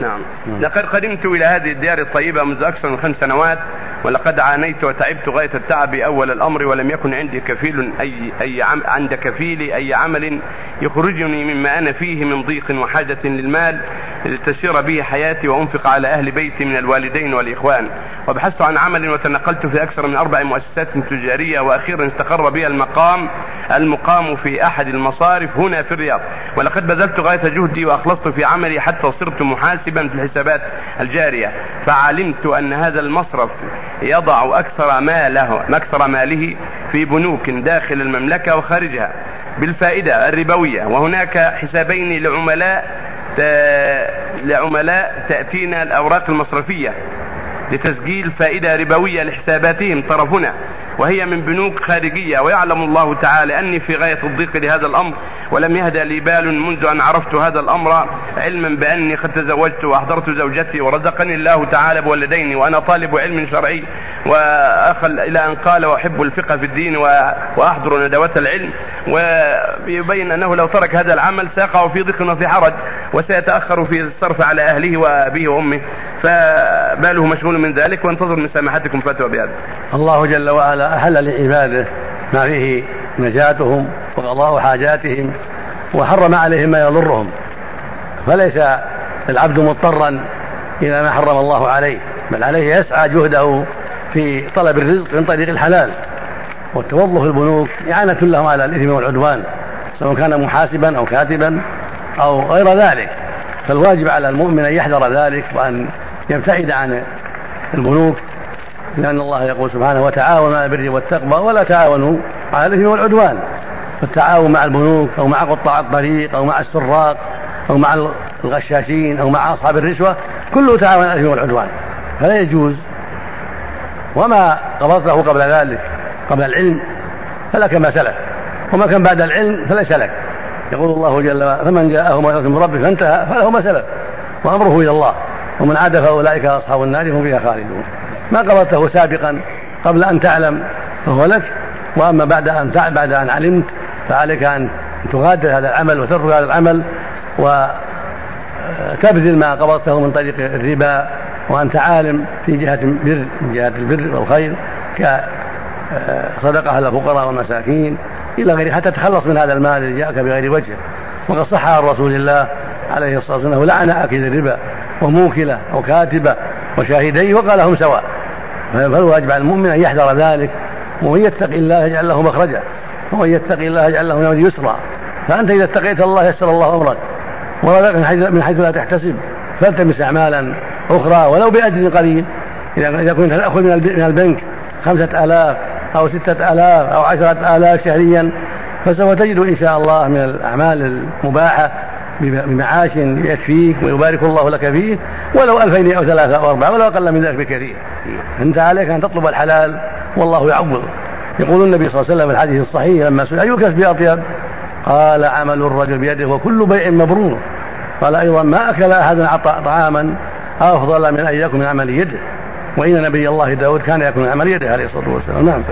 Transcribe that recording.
نعم. لقد قدمت إلى هذه الديار الطيبة منذ أكثر من خمس سنوات. ولقد عانيت وتعبت غاية التعب أول الأمر ولم يكن عندي كفيل أي, أي عم عند كفيلي أي عمل يخرجني مما أنا فيه من ضيق وحاجة للمال لتسير به حياتي وأنفق على أهل بيتي من الوالدين والإخوان. وبحثت عن عمل وتنقلت في أكثر من أربع مؤسسات تجارية وأخيرا استقر بي المقام المقام في أحد المصارف هنا في الرياض. ولقد بذلت غاية جهدي وأخلصت في عملي حتى صرت محاسبا في الحسابات الجارية. فعلمت أن هذا المصرف يضع أكثر ماله أكثر ماله في بنوك داخل المملكة وخارجها. بالفائدة الربوية. وهناك حسابين لعملاء لعملاء تأتينا الأوراق المصرفية لتسجيل فائدة ربوية لحساباتهم. طرفنا وهي من بنوك خارجية. ويعلم الله تعالى أني في غاية الضيق لهذا الأمر ولم يهدى لي بال منذ أن عرفت هذا الأمر علما بأني قد تزوجت وأحضرت زوجتي ورزقني الله تعالى بولدين وأنا طالب علم شرعي وأخل إلى أن قال وأحب الفقه في الدين وأحضر ندوات العلم. ويبين أنه لو ترك هذا العمل سيقع في ضيق وفي حرج وسيتأخر في الصرف على أهله وأبيه وأمه. فباله مشغول من ذلك وانتظر من سماحتكم فتوى بهذا. الله جل وعلا أحل لعباده ما فيه نجاتهم وقضاء حاجاتهم وحرم عليهم ما يضرهم. فليس العبد مضطرا إلى ما حرم الله عليه بل عليه يسعى جهده في طلب الرزق من طريق الحلال. والتوظف البنوك إعانة لهم على الإثم والعدوان سواء كان محاسبا أو كاتبا أو غير ذلك. فالواجب على المؤمن أن يحذر ذلك وأن يبتعد عن البنوك لأن الله يقول سبحانه وتعاونوا على البر والتقوى ولا تعاونوا على الإثم والعدوان. فالتعاون مع البنوك أو مع قطاع الطريق أو مع السراق أو مع الغشاشين أو مع أصحاب الرشوة كله تعاون على الإثم والعدوان. فلا يجوز. وما قبضته قبل ذلك قبل العلم فلك ما سلف. وما كان بعد العلم فليس لك يقول الله جل وعلا فمن جاءه موعظة من ربه فانتهى فله ما سلف وأمره إلى الله. ومن عاد فأولئك أصحاب النار هم فيها خالدون. ما قبضته سابقا قبل أن تعلم فهو لك وأما بعد أن بعد أن علمت فعليك أن تغادر هذا العمل وتترك هذا العمل وتبذل ما قبضته من طريق الربا وأنت عالم في جهة البر من جهة البر والخير كصدقة على الفقراء والمساكين إلى غيره حتى تتخلص من هذا المال الذي جاءك بغير وجه. وقد صح عن رسول الله عليه الصلاة والسلام لعن أكل الربا وموكلة وكاتبة وشاهديه وقال هم سواء. فالواجب على المؤمن أن يحذر ذلك ومن يتق الله يجعل له مخرجا ومن يتق الله يجعل له يسرا. فأنت إذا اتقيت الله يسر الله أمرك ورزقك من حيث لا تحتسب فالتمس أعمالا أخرى ولو بأجر قليل. إذا كنت تأخذ من البنك خمسة آلاف أو ستة آلاف أو عشرة آلاف شهريا فسوف تجد إن شاء الله من الأعمال المباحة بمعاش يكفيك ويبارك الله لك فيه ولو ألفين أو ثلاثة أو أربعة ولو أقل من ذلك بكثير. أنت عليك أن تطلب الحلال والله يعوض. يقول النبي صلى الله عليه وسلم في الحديث الصحيح لما سئل أي الكسب أطيب؟ قال عمل الرجل بيده وكل بيع مبرور. قال أيضا ما أكل أحد طعاما أفضل من أن يكون من عمل يده. وإن نبي الله داود كان يكون من عمل يده عليه الصلاة والسلام. نعم.